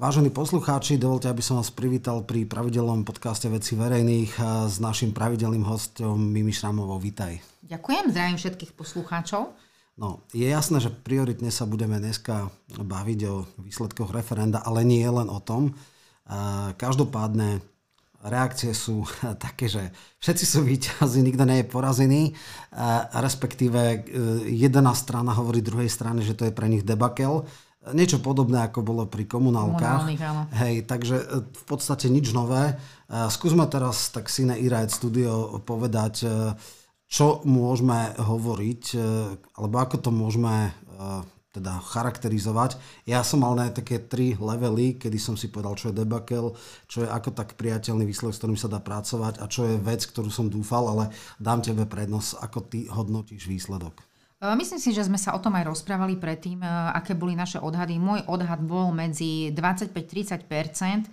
Vážení poslucháči, dovolte, aby som vás privítal pri pravidelnom podcaste Veci verejných s našim pravidelným hostom Mimi Šramovou. Vítaj. Ďakujem, zdravím všetkých poslucháčov. No, je jasné, že prioritne sa budeme dneska baviť o výsledkoch referenda, ale nie len o tom. Každopádne reakcie sú také, že všetci sú víťazi, nikto nie je porazený, respektíve e, jedna strana hovorí druhej strane, že to je pre nich debakel Niečo podobné, ako bolo pri komunálkach. Hej, takže e, v podstate nič nové. E, skúsme teraz tak si na Iraed Studio povedať, e, čo môžeme hovoriť, alebo ako to môžeme teda charakterizovať. Ja som mal na také tri levely, kedy som si povedal, čo je debakel, čo je ako tak priateľný výsledok, s ktorým sa dá pracovať a čo je vec, ktorú som dúfal, ale dám tebe prednosť, ako ty hodnotíš výsledok. E, myslím si, že sme sa o tom aj rozprávali predtým, e, aké boli naše odhady. Môj odhad bol medzi 25-30 e,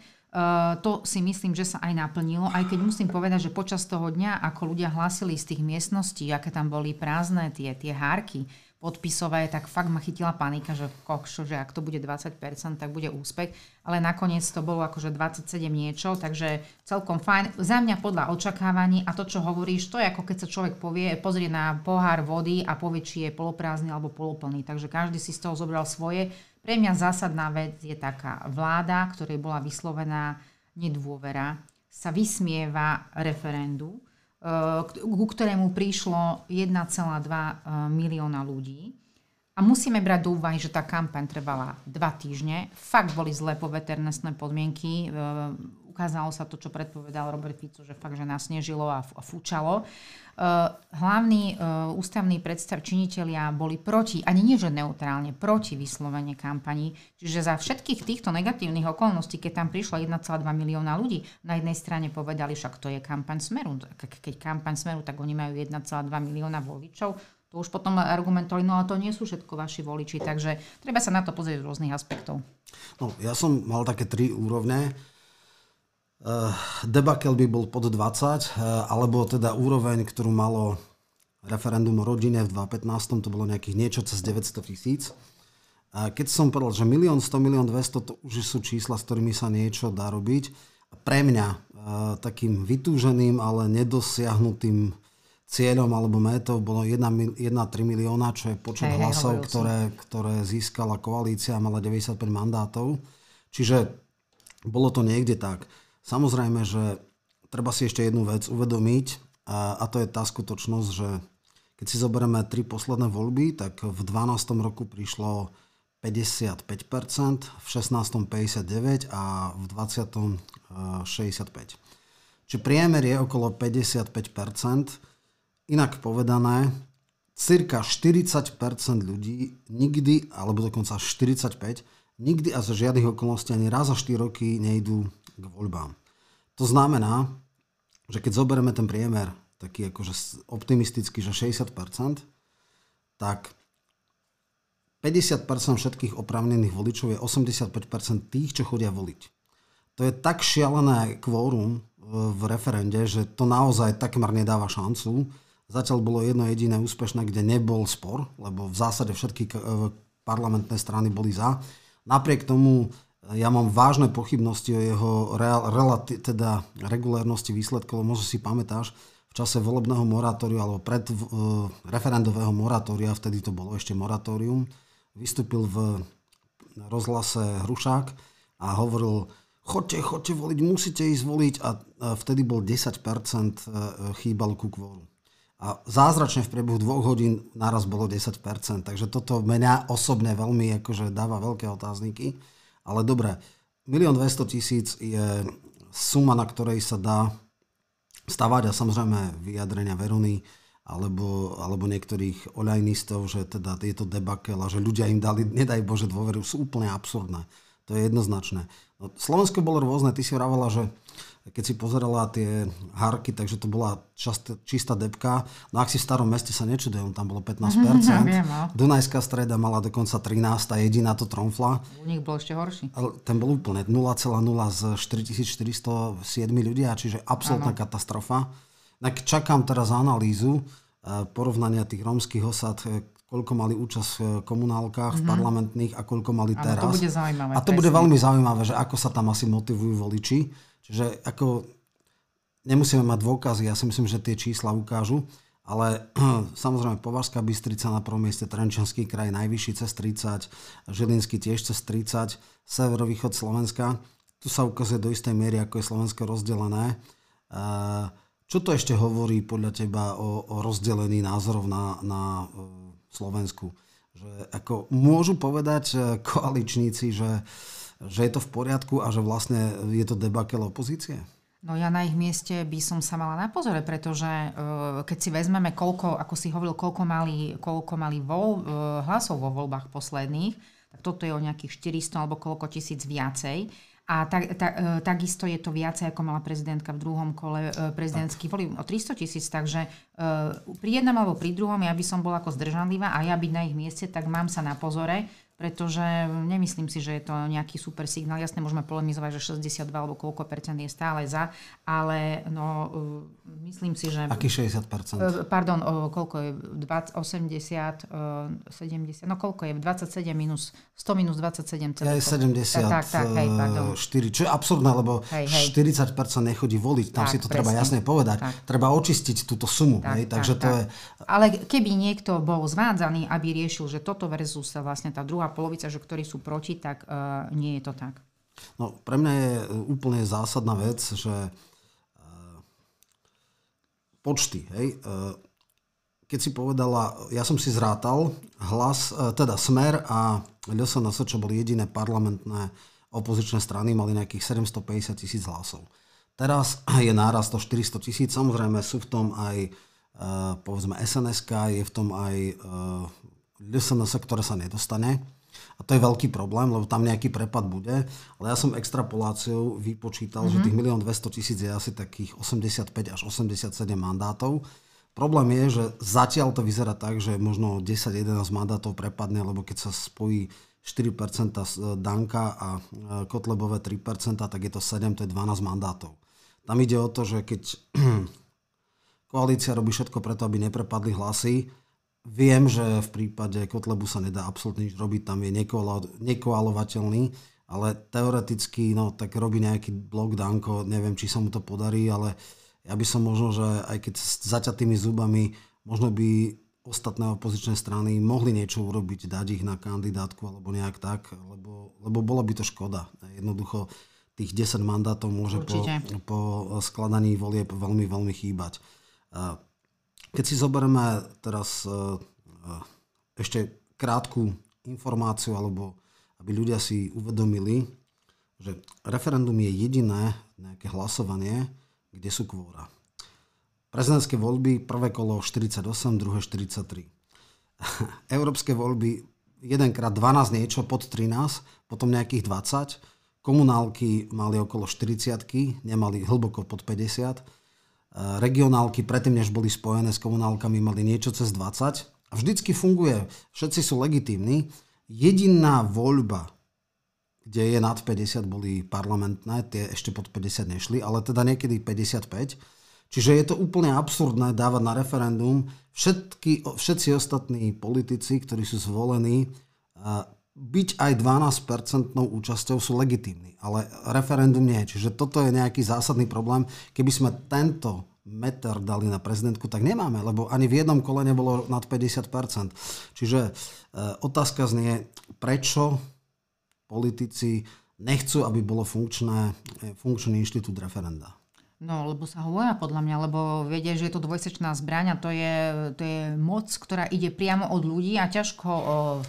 to si myslím, že sa aj naplnilo, aj keď musím povedať, že počas toho dňa, ako ľudia hlásili z tých miestností, aké tam boli prázdne tie, tie hárky, podpisové, tak fakt ma chytila panika, že kokšo, že ak to bude 20%, tak bude úspech. Ale nakoniec to bolo akože 27 niečo, takže celkom fajn. Za mňa podľa očakávaní a to, čo hovoríš, to je ako keď sa človek povie, pozrie na pohár vody a povie, či je poloprázdny alebo poloplný. Takže každý si z toho zobral svoje. Pre mňa zásadná vec je taká vláda, ktorej bola vyslovená nedôvera, sa vysmieva referendu, ku ktorému prišlo 1,2 eh, milióna ľudí. A musíme brať do úvahy, že tá kampaň trvala dva týždne. Fakt boli zlé poveternostné podmienky. Ukázalo sa to, čo predpovedal Robert Fico, že fakt, že nasnežilo a fúčalo. Uh, hlavní uh, ústavní predstav činitelia boli proti, ani nie že neutrálne, proti vyslovene kampani. Čiže za všetkých týchto negatívnych okolností, keď tam prišlo 1,2 milióna ľudí, na jednej strane povedali, však to je kampaň Smeru. Keď kampaň Smeru, tak oni majú 1,2 milióna voličov. To už potom argumentovali, no ale to nie sú všetko vaši voliči, takže treba sa na to pozrieť z rôznych aspektov. No, ja som mal také tri úrovne. Uh, debakel by bol pod 20, uh, eh, alebo teda úroveň, ktorú malo referendum o rodine v 2015, to bolo nejakých niečo cez 900 tisíc. Keď som povedal, že milión 100, milión 200, to už sú čísla, s ktorými sa niečo dá robiť. A pre mňa uh, takým vytúženým, ale nedosiahnutým cieľom alebo métou bolo 1,3 milióna, čo je počet hey, hlasov, ktoré, ktoré získala koalícia a mala 95 mandátov. Čiže bolo to niekde tak. Samozrejme, že treba si ešte jednu vec uvedomiť a, to je tá skutočnosť, že keď si zoberieme tri posledné voľby, tak v 12. roku prišlo 55%, v 16. 59% a v 20. 65%. Čiže priemer je okolo 55%. Inak povedané, cirka 40% ľudí nikdy, alebo dokonca 45%, nikdy a za žiadnych okolností ani raz za 4 roky nejdú k voľbám. To znamená, že keď zoberieme ten priemer, taký akože optimistický, že 60%, tak 50% všetkých oprávnených voličov je 85% tých, čo chodia voliť. To je tak šialené kvórum v referende, že to naozaj takmer nedáva šancu. Zatiaľ bolo jedno jediné úspešné, kde nebol spor, lebo v zásade všetky parlamentné strany boli za. Napriek tomu ja mám vážne pochybnosti o jeho real, relati, teda regulérnosti výsledkov. Možno si pamätáš, v čase volebného moratória alebo pred uh, referendového moratória, vtedy to bolo ešte moratórium, vystúpil v rozhlase Hrušák a hovoril, chodte, chodte voliť, musíte ísť voliť a vtedy bol 10% e, chýbal ku kvoru. A zázračne v priebehu dvoch hodín naraz bolo 10%, takže toto mňa osobne veľmi akože dáva veľké otázniky. Ale dobre, 1 200 tisíc je suma, na ktorej sa dá stavať a samozrejme vyjadrenia Veruny alebo, alebo niektorých oľajnistov, že teda je to debakel a že ľudia im dali, nedaj Bože, dôveru, sú úplne absurdné. To je jednoznačné. No, Slovensko bolo rôzne, ty si vravala, že keď si pozerala tie harky, takže to bola čast, čistá depka. No ak si v starom meste sa nečudujem, tam bolo 15%. Mm-hmm, viem, no. Dunajská streda mala dokonca 13, jediná to tromfla. U nich bol ešte horší. Ale ten bol úplne 0,0 z 4407 ľudia, čiže absolútna ano. katastrofa. Tak čakám teraz analýzu e, porovnania tých rómskych osad, e, koľko mali účasť v komunálkach, mm-hmm. v parlamentných a koľko mali teraz. to bude zaujímavé. A to presne. bude veľmi zaujímavé, že ako sa tam asi motivujú voliči. Čiže ako nemusíme mať dôkazy, ja si myslím, že tie čísla ukážu, ale samozrejme Považská Bystrica na prvom mieste, Trenčanský kraj najvyšší cez 30, Žilinský tiež cez 30, severovýchod Slovenska. Tu sa ukazuje do istej miery, ako je Slovensko rozdelené. Čo to ešte hovorí podľa teba o, o rozdelení názorov na, na e, Slovensku? Že ako môžu povedať koaličníci, že, že je to v poriadku a že vlastne je to debakel opozície? No ja na ich mieste by som sa mala na pozore, pretože uh, keď si vezmeme, koľko, ako si hovoril, koľko mali, koľko mali vol, uh, hlasov vo voľbách posledných, tak toto je o nejakých 400 alebo koľko tisíc viacej. A tak, tak, e, takisto je to viacej, ako mala prezidentka v druhom kole prezidentských volí o 300 tisíc. Takže pri jednom alebo pri druhom ja by som bola ako zdržanlivá a ja byť na ich mieste, tak mám sa na pozore, pretože nemyslím si, že je to nejaký super signál. Jasne môžeme polemizovať, že 62 alebo koľko percent je stále za, ale no, uh, myslím si, že... Aký 60 percent? Uh, pardon, koľko je? 20, 80, 70, no koľko je? 27 minus 100 minus 27 celé. Ja je 70, tak, tak, tak, hej, pardon. 4, čo je absurdné, lebo hej, hej. 40 percent nechodí voliť, tam tak, si to presne. treba jasne povedať. Tak. Treba očistiť túto sumu, tak, hej, takže tak, to tak. je... Ale keby niekto bol zvádzaný, aby riešil, že toto versus vlastne tá druhá polovica, že ktorí sú proti, tak uh, nie je to tak. No, pre mňa je e, úplne zásadná vec, že uh, počty, hej, uh, keď si povedala, ja som si zrátal hlas, teda Smer a LSNS, čo boli jediné parlamentné opozičné strany, mali nejakých 750 tisíc hlasov. Teraz je nárast o 400 tisíc, samozrejme sú v tom aj povedzme SNSK, je v tom aj LSNS, ktoré sa nedostane. A to je veľký problém, lebo tam nejaký prepad bude. Ale ja som extrapoláciou vypočítal, mm-hmm. že tých 1 200 tisíc je asi takých 85 až 87 mandátov. Problém je, že zatiaľ to vyzerá tak, že možno 10-11 mandátov prepadne, lebo keď sa spojí 4% Danka a e, Kotlebové 3%, tak je to 7, to je 12 mandátov. Tam ide o to, že keď koalícia robí všetko preto, aby neprepadli hlasy, Viem, že v prípade Kotlebu sa nedá absolútne nič robiť, tam je nekoalovateľný, ale teoreticky, no tak robí nejaký blok Danko, neviem, či sa mu to podarí, ale ja by som možno, že aj keď s zaťatými zubami, možno by ostatné opozičné strany mohli niečo urobiť, dať ich na kandidátku alebo nejak tak, lebo, lebo bolo by to škoda. Jednoducho tých 10 mandátov môže po, po skladaní volieb veľmi, veľmi chýbať. Keď si zoberieme teraz e, e, ešte krátku informáciu, alebo aby ľudia si uvedomili, že referendum je jediné nejaké hlasovanie, kde sú kvóra. Prezidentské voľby, prvé kolo 48, druhé 43. Európske voľby, jedenkrát 12 niečo, pod 13, potom nejakých 20. Komunálky mali okolo 40, nemali hlboko pod 50 regionálky predtým, než boli spojené s komunálkami, mali niečo cez 20 a vždycky funguje, všetci sú legitímni. Jediná voľba, kde je nad 50, boli parlamentné, tie ešte pod 50 nešli, ale teda niekedy 55. Čiže je to úplne absurdné dávať na referendum všetky, všetci ostatní politici, ktorí sú zvolení, byť aj 12-percentnou účasťou sú legitímni, ale referendum nie. Čiže toto je nejaký zásadný problém. Keby sme tento meter dali na prezidentku, tak nemáme, lebo ani v jednom kole nebolo nad 50%. Čiže e, otázka znie, prečo politici nechcú, aby bolo funkčné, e, funkčný inštitút referenda. No, lebo sa ho boja podľa mňa, lebo vedia, že je to dvojsečná zbraň a to je, to je moc, ktorá ide priamo od ľudí a ťažko,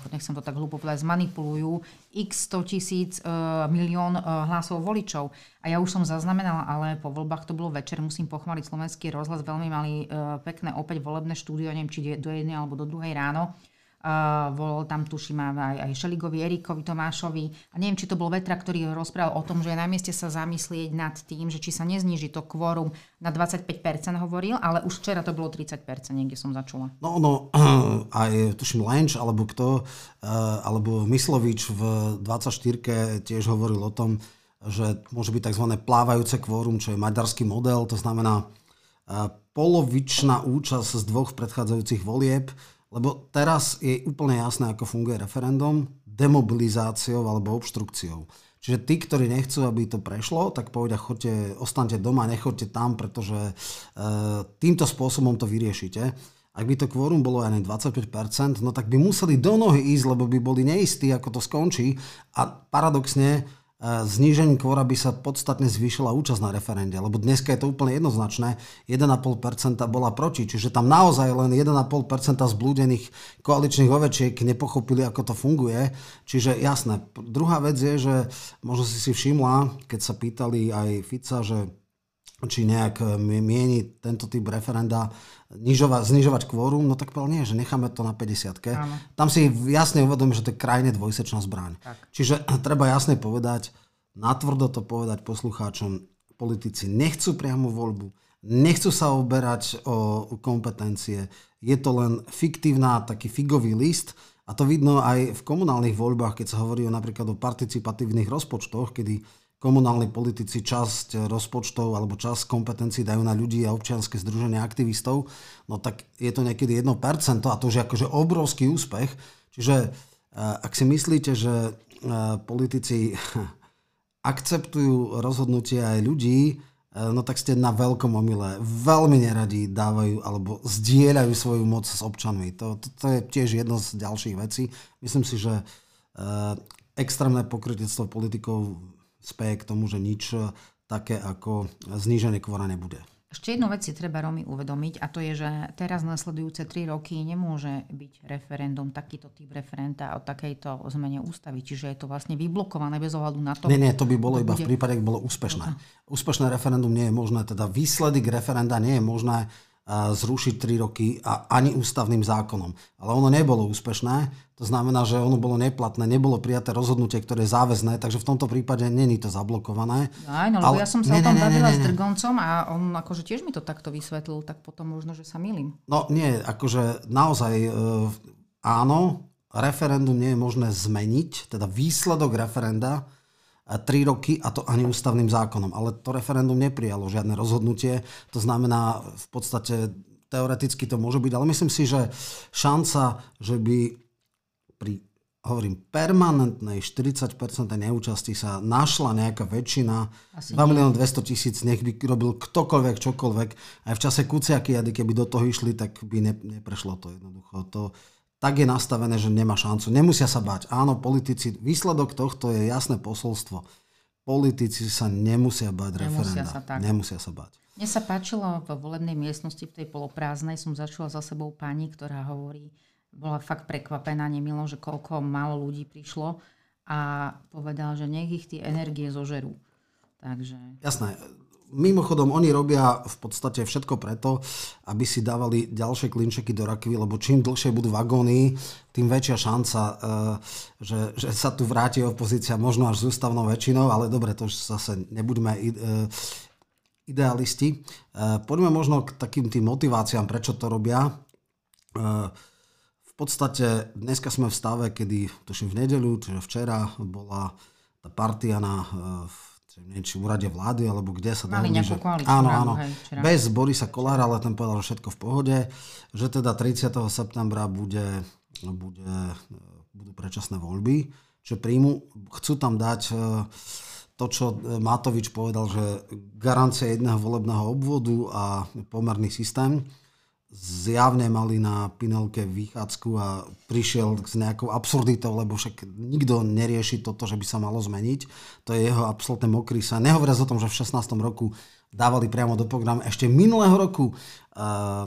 nechcem to tak hlúpo povedať, zmanipulujú x 100 tisíc, e, milión e, hlasov voličov. A ja už som zaznamenala, ale po voľbách to bolo večer, musím pochváliť slovenský rozhlas, veľmi mali e, pekné opäť volebné štúdio, neviem, či do jednej alebo do druhej ráno Uh, volal tam, tuším, aj, aj Šeligovi, Erikovi, Tomášovi. A neviem, či to bol Vetra, ktorý rozprával o tom, že je na mieste sa zamyslieť nad tým, že či sa nezníži to kvórum na 25% hovoril, ale už včera to bolo 30%, niekde som začula. No, no, aj tuším Lenč, alebo kto, uh, alebo Myslovič v 24 tiež hovoril o tom, že môže byť tzv. plávajúce kvórum, čo je maďarský model, to znamená uh, polovičná účasť z dvoch predchádzajúcich volieb, Lebo teraz je úplne jasné, ako funguje referendum, demobilizáciou alebo obštrukciou. Čiže tí, ktorí nechcú, aby to prešlo, tak povedia, choďte, ostaňte doma, nechoďte tam, pretože e, týmto spôsobom to vyriešite. Ak by to kvórum bolo aj 25%, no tak by museli do nohy ísť, lebo by boli neistí, ako to skončí. A paradoxne, znížení kvóra by sa podstatne zvýšila účasť na referende, lebo dneska je to úplne jednoznačné, 1,5% bola proti, čiže tam naozaj len 1,5% zblúdených koaličných ovečiek nepochopili, ako to funguje. Čiže jasné. Druhá vec je, že možno si si všimla, keď sa pýtali aj Fica, že či nejak mieni tento typ referenda znižovať, znižovať kvórum, no tak povedal nie, že necháme to na 50 Tam si jasne uvedomím, že to je krajine dvojsečná zbraň. Tak. Čiže treba jasne povedať, natvrdo to povedať poslucháčom, politici nechcú priamu voľbu, nechcú sa oberať o kompetencie, je to len fiktívna, taký figový list a to vidno aj v komunálnych voľbách, keď sa hovorí o napríklad o participatívnych rozpočtoch, kedy komunálni politici časť rozpočtov alebo časť kompetencií dajú na ľudí a občianske združenia aktivistov, no tak je to niekedy 1% a to už je akože obrovský úspech. Čiže eh, ak si myslíte, že eh, politici akceptujú rozhodnutie aj ľudí, eh, no tak ste na veľkom omyle. Veľmi neradi dávajú alebo zdieľajú svoju moc s občanmi. To, to, to je tiež jedno z ďalších vecí. Myslím si, že extrémne pokrytectvo politikov speje k tomu, že nič také ako zníženie kvora nebude. Ešte jednu vec si treba Romy uvedomiť a to je, že teraz nasledujúce tri roky nemôže byť referendum, takýto typ referenta o takejto zmene ústavy. Čiže je to vlastne vyblokované bez ohľadu na to. Nie, nie, to by bolo iba bude... v prípade, ak bolo úspešné. Úspešné referendum nie je možné, teda výsledek referenda nie je možné zrušiť 3 roky a ani ústavným zákonom. Ale ono nebolo úspešné, to znamená, že ono bolo neplatné, nebolo prijaté rozhodnutie, ktoré je záväzné, takže v tomto prípade není to zablokované. No áno, lebo ale... ja som sa ne, o tom ne, bavila ne, ne, s Drgoncom a on akože tiež mi to takto vysvetlil, tak potom možno, že sa milím. No nie, akože naozaj e, áno, referendum nie je možné zmeniť, teda výsledok referenda 3 roky a to ani ústavným zákonom. Ale to referendum neprijalo žiadne rozhodnutie. To znamená, v podstate teoreticky to môže byť, ale myslím si, že šanca, že by pri hovorím, permanentnej 40% neúčasti sa našla nejaká väčšina, Asi 2 milión 200 tisíc, nech by robil ktokoľvek, čokoľvek. Aj v čase Kuciaky, keby do toho išli, tak by ne, neprešlo to jednoducho. To, tak je nastavené, že nemá šancu. Nemusia sa báť. Áno, politici, výsledok tohto je jasné posolstvo. Politici sa nemusia báť nemusia referenda. Sa tak. Nemusia sa báť. Mne sa páčilo v volebnej miestnosti, v tej poloprázdnej, som začula za sebou pani, ktorá hovorí, bola fakt prekvapená, nemilo, že koľko málo ľudí prišlo a povedala, že nech ich tie energie zožerú. Takže... Jasné, Mimochodom, oni robia v podstate všetko preto, aby si dávali ďalšie klinčeky do rakvy, lebo čím dlhšie budú vagóny, tým väčšia šanca, eh, že, že sa tu vráti opozícia možno až s ústavnou väčšinou, ale dobre, to už zase nebudeme eh, idealisti. Eh, poďme možno k takým tým motiváciám, prečo to robia. V podstate dneska sme v stave, kedy, tuším v nedeľu, čiže včera, bola tá partia na neviem, či v úrade vlády, alebo kde sa Mali dohodli, že... Áno, áno. Hej, Bez Borisa Kolára, ale ten povedal, že všetko v pohode, že teda 30. septembra bude, bude, budú predčasné voľby, že príjmu, chcú tam dať e, to, čo Matovič povedal, že garancia jedného volebného obvodu a pomerný systém zjavne mali na Pinelke výchádzku a prišiel s nejakou absurditou, lebo však nikto nerieši toto, že by sa malo zmeniť. To je jeho absolútne mokrý sa. Nehovoriac o tom, že v 16. roku dávali priamo do programu. Ešte minulého roku uh,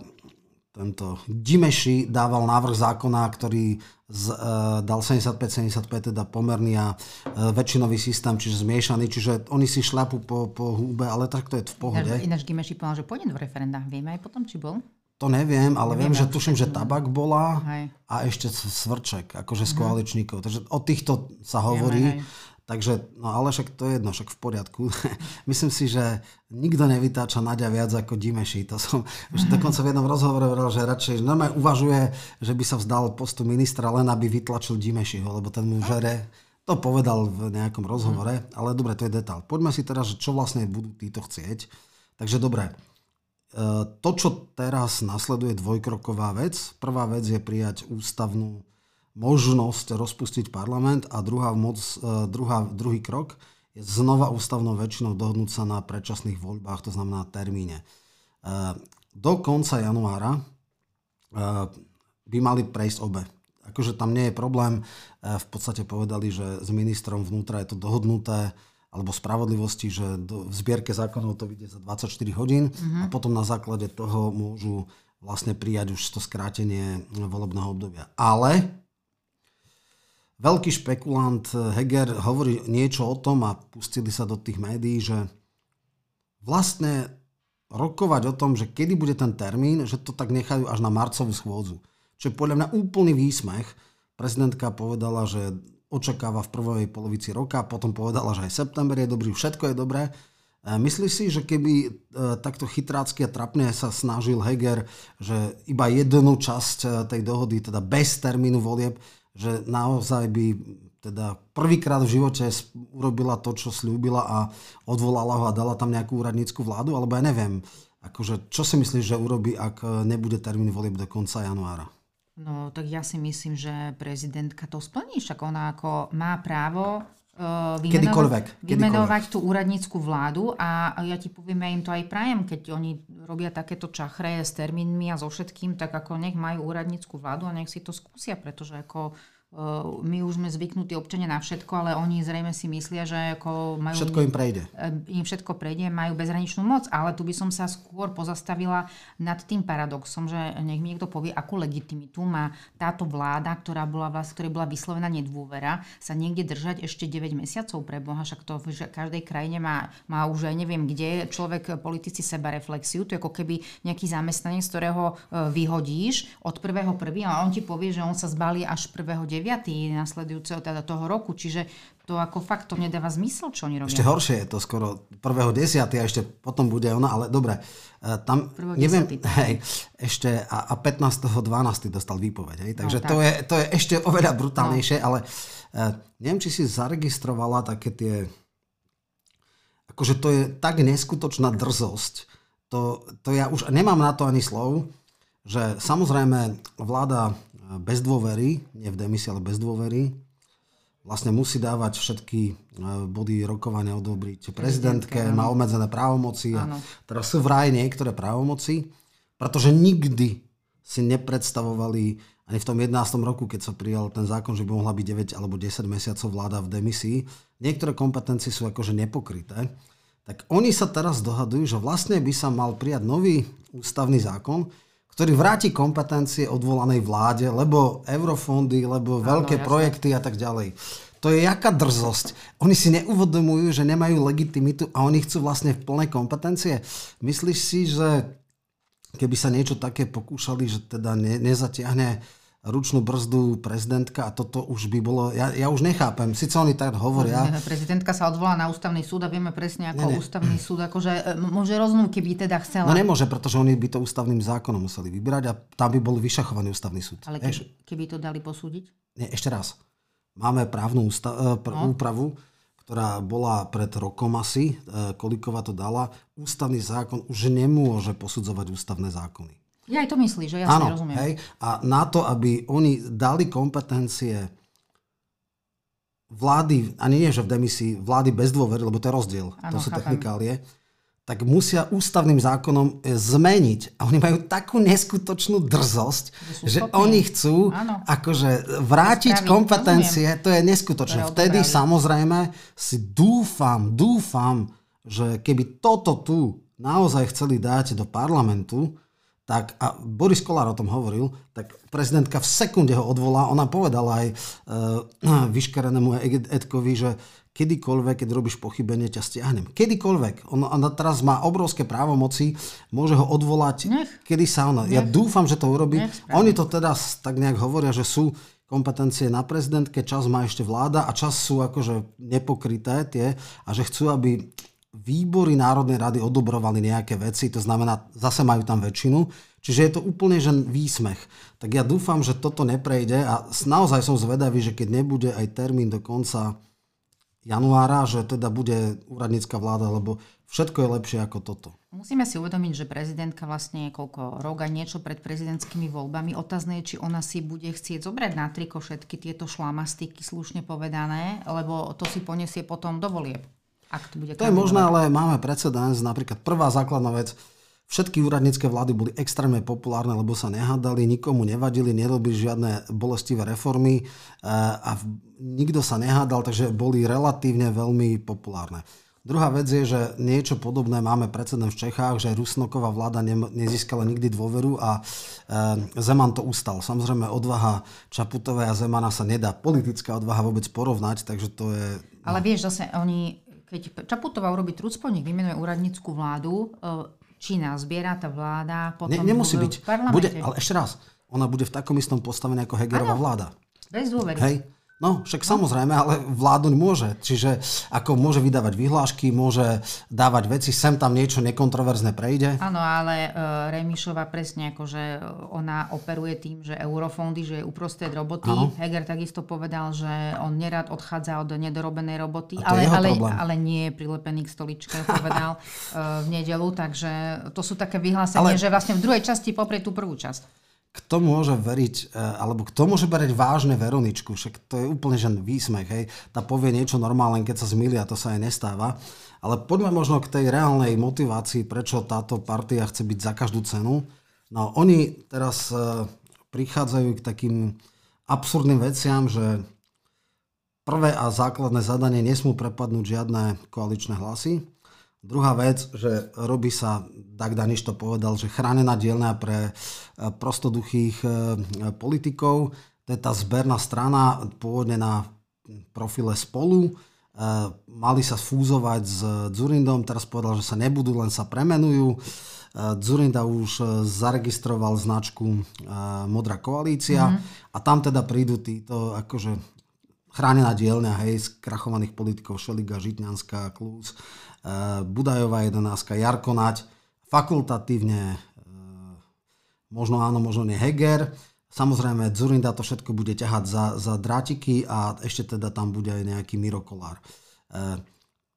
tento Dimeši dával návrh zákona, ktorý z, uh, dal 75-75, teda pomerný a uh, väčšinový systém, čiže zmiešaný, čiže oni si šľapú po, po húbe, ale tak to je v pohode. Ináč Dimeši povedal, že pôjde do referenda. Vieme aj potom, či bol? To neviem, ale neviem, viem, že tuším, že tabak bola hej. a ešte svrček, akože z mhm. koaličníkov. Takže o týchto sa hovorí. Vieme, Takže, no ale však to je jedno, však v poriadku. Myslím si, že nikto nevytáča Nadia viac ako Dimeši. To som už dokonca v jednom rozhovore hovoril, že radšej normálne uvažuje, že by sa vzdal postu ministra len aby vytlačil Dimešiho, lebo ten mu žere. To povedal v nejakom rozhovore, ale dobre, to je detál. Poďme si teraz, že čo vlastne budú títo chcieť. Takže dobre, to, čo teraz nasleduje dvojkroková vec. Prvá vec je prijať ústavnú možnosť rozpustiť parlament a druhá, moc, e, druhá, druhý krok je znova ústavnou väčšinou dohodnúť sa na predčasných voľbách, to znamená termíne. Do konca januára by mali prejsť obe. Akože tam nie je problém. V podstate povedali, že s ministrom vnútra je to dohodnuté alebo spravodlivosti, že do, v zbierke zákonov to vyjde za 24 hodín uh-huh. a potom na základe toho môžu vlastne prijať už to skrátenie volebného obdobia. Ale veľký špekulant Heger hovorí niečo o tom a pustili sa do tých médií, že vlastne rokovať o tom, že kedy bude ten termín, že to tak nechajú až na marcovú schôdzu. Čo je podľa mňa úplný výsmech. Prezidentka povedala, že očakáva v prvej polovici roka, potom povedala, že aj september je dobrý, všetko je dobré. E, myslíš si, že keby e, takto chytrácky a trapne sa snažil Heger, že iba jednu časť e, tej dohody, teda bez termínu volieb, že naozaj by teda prvýkrát v živote urobila to, čo slúbila a odvolala ho a dala tam nejakú úradnícku vládu, alebo ja neviem, akože, čo si myslíš, že urobí, ak nebude termín volieb do konca januára? No tak ja si myslím, že prezidentka to splní, však ona ako má právo uh, vymenovať, vymenovať tú úradnícku vládu. A ja ti poviem, ja im to aj prajem, keď oni robia takéto čachre s termínmi a so všetkým, tak ako nech majú úradnícku vládu a nech si to skúsia, pretože ako my už sme zvyknutí občania na všetko, ale oni zrejme si myslia, že ako majú... Všetko im prejde. Eh, Im všetko prejde, majú bezhraničnú moc, ale tu by som sa skôr pozastavila nad tým paradoxom, že nech mi niekto povie, akú legitimitu má táto vláda, ktorá bola, ktorej bola vyslovená nedôvera, sa niekde držať ešte 9 mesiacov pre Boha, však to v každej krajine má, má už aj neviem kde, človek, politici seba reflexiu, to je ako keby nejaký zamestnanec, ktorého eh, vyhodíš od prvého prvý a on ti povie, že on sa zbalí až 1. 9. nasledujúceho teda toho roku, čiže to ako fakt to nedáva zmysel, čo oni robia. Ešte horšie je to skoro 1.10. a ešte potom bude ona, ale dobre, e, tam neviem, hej, ešte a, a 15.12. dostal výpoveď, hej, takže no, to, je, to je ešte oveľa brutálnejšie, no. ale uh, neviem, či si zaregistrovala také tie, akože to je tak neskutočná drzosť, to, to ja už nemám na to ani slov, že samozrejme vláda bez dôvery, nie v demisii, ale bez dôvery, vlastne musí dávať všetky e, body rokovania odobriť prezidentke, má obmedzené právomoci a teraz sú vraj niektoré právomoci, pretože nikdy si nepredstavovali ani v tom 11. roku, keď sa prijal ten zákon, že by mohla byť 9 alebo 10 mesiacov vláda v demisii, niektoré kompetencie sú akože nepokryté. Tak oni sa teraz dohadujú, že vlastne by sa mal prijať nový ústavný zákon, ktorý vráti kompetencie odvolanej vláde, lebo eurofondy, lebo veľké Áno, projekty a tak ďalej. To je jaká drzosť. Oni si neuvedomujú, že nemajú legitimitu a oni chcú vlastne v plné kompetencie. Myslíš si, že keby sa niečo také pokúšali, že teda ne, nezatiahne ručnú brzdu prezidentka a toto už by bolo, ja, ja už nechápem, síce oni tak hovoria. No, prezidentka sa odvolá na ústavný súd a vieme presne, ako ne, ne. ústavný súd akože e, môže rozhodnúť, keby teda chcela. No nemôže, pretože oni by to ústavným zákonom museli vybrať a tam by bol vyšachovaný ústavný súd. Ale keby, keby to dali posúdiť? Nie, ešte raz. Máme právnu ústa- e, pr- no. úpravu, ktorá bola pred rokom asi, e, Kolikova to dala. Ústavný zákon už nemôže posudzovať ústavné zákony. Ja aj to myslíš, že ja Áno, rozumiem. Hej, a na to, aby oni dali kompetencie vlády, ani nie, že v demisii, vlády bez dôvery, lebo to je rozdiel, ano, to sú chápem. technikálie, tak musia ústavným zákonom e, zmeniť. A oni majú takú neskutočnú drzosť, že, že oni chcú ano. akože vrátiť Spraviť, kompetencie, rozumiem. to je neskutočné. To je Vtedy samozrejme si dúfam, dúfam, že keby toto tu naozaj chceli dať do parlamentu, tak, a Boris Kolár o tom hovoril, tak prezidentka v sekunde ho odvolá. Ona povedala aj e, vyškarenému Edkovi, že kedykoľvek, keď robíš pochybenie, ťa stiahnem. Kedykoľvek. On, on teraz má obrovské právomoci, môže ho odvolať, Nech. kedy sa ona... Nech. Ja dúfam, že to urobí. Oni to teda tak nejak hovoria, že sú kompetencie na prezidentke, čas má ešte vláda a čas sú akože nepokryté tie a že chcú, aby výbory Národnej rady odobrovali nejaké veci, to znamená, zase majú tam väčšinu, čiže je to úplne že výsmech. Tak ja dúfam, že toto neprejde a naozaj som zvedavý, že keď nebude aj termín do konca januára, že teda bude úradnícka vláda, lebo všetko je lepšie ako toto. Musíme si uvedomiť, že prezidentka vlastne je koľko roga niečo pred prezidentskými voľbami. Otázne je, či ona si bude chcieť zobrať na triko všetky tieto šlamastiky, slušne povedané, lebo to si poniesie potom do volieb. Ak to, bude to je možné, ale máme precedens. Napríklad prvá základná vec, Všetky úradnícke vlády boli extrémne populárne, lebo sa nehádali, nikomu nevadili, nerobili žiadne bolestivé reformy e, a nikto sa nehádal, takže boli relatívne veľmi populárne. Druhá vec je, že niečo podobné máme precedent v Čechách, že Rusnoková vláda nezískala nikdy dôveru a e, Zeman to ustal. Samozrejme odvaha Čaputovej a Zemana sa nedá politická odvaha vôbec porovnať, takže to je... Ale vieš, zase oni, keď Čaputová urobí trúcponík, vymenuje úradnícku vládu, e, nás zbiera tá vláda potom ne, nemusí byť. Bude, ale ešte raz, ona bude v takom istom postavení ako Hegerová vláda. Bez dôvery. Hej? No, však samozrejme, ale vládnuť môže. Čiže ako môže vydávať vyhlášky, môže dávať veci, sem tam niečo nekontroverzne prejde. Áno, ale uh, Remišova presne ako, že ona operuje tým, že eurofondy, že je uprostred roboty. Ano. Heger takisto povedal, že on nerad odchádza od nedorobenej roboty, ale, ale, ale nie je prilepený k stoličke, povedal uh, v nedelu. Takže to sú také vyhlásenia, ale... že vlastne v druhej časti poprie tú prvú časť kto môže veriť, e, alebo kto môže berať vážne Veroničku, však to je úplne že výsmech, hej. Tá povie niečo normálne, keď sa zmili a to sa aj nestáva. Ale poďme možno k tej reálnej motivácii, prečo táto partia chce byť za každú cenu. No oni teraz e, prichádzajú k takým absurdným veciam, že prvé a základné zadanie nesmú prepadnúť žiadne koaličné hlasy. Druhá vec, že robí sa, Dag Daniš to povedal, že chránená dielňa pre e, prostoduchých e, politikov. To je tá zberná strana, pôvodne na profile spolu. E, mali sa fúzovať s Zurindom, teraz povedal, že sa nebudú, len sa premenujú. Zurinda už zaregistroval značku Modrá koalícia mm-hmm. a tam teda prídu títo akože chránená dielňa, hej, z krachovaných politikov Šeliga, Žitňanská, Klus, Budajová 11, Jarko Nať, fakultatívne, eh, možno áno, možno nie Heger, Samozrejme, Zurinda to všetko bude ťahať za, za drátiky a ešte teda tam bude aj nejaký Miro Kolár.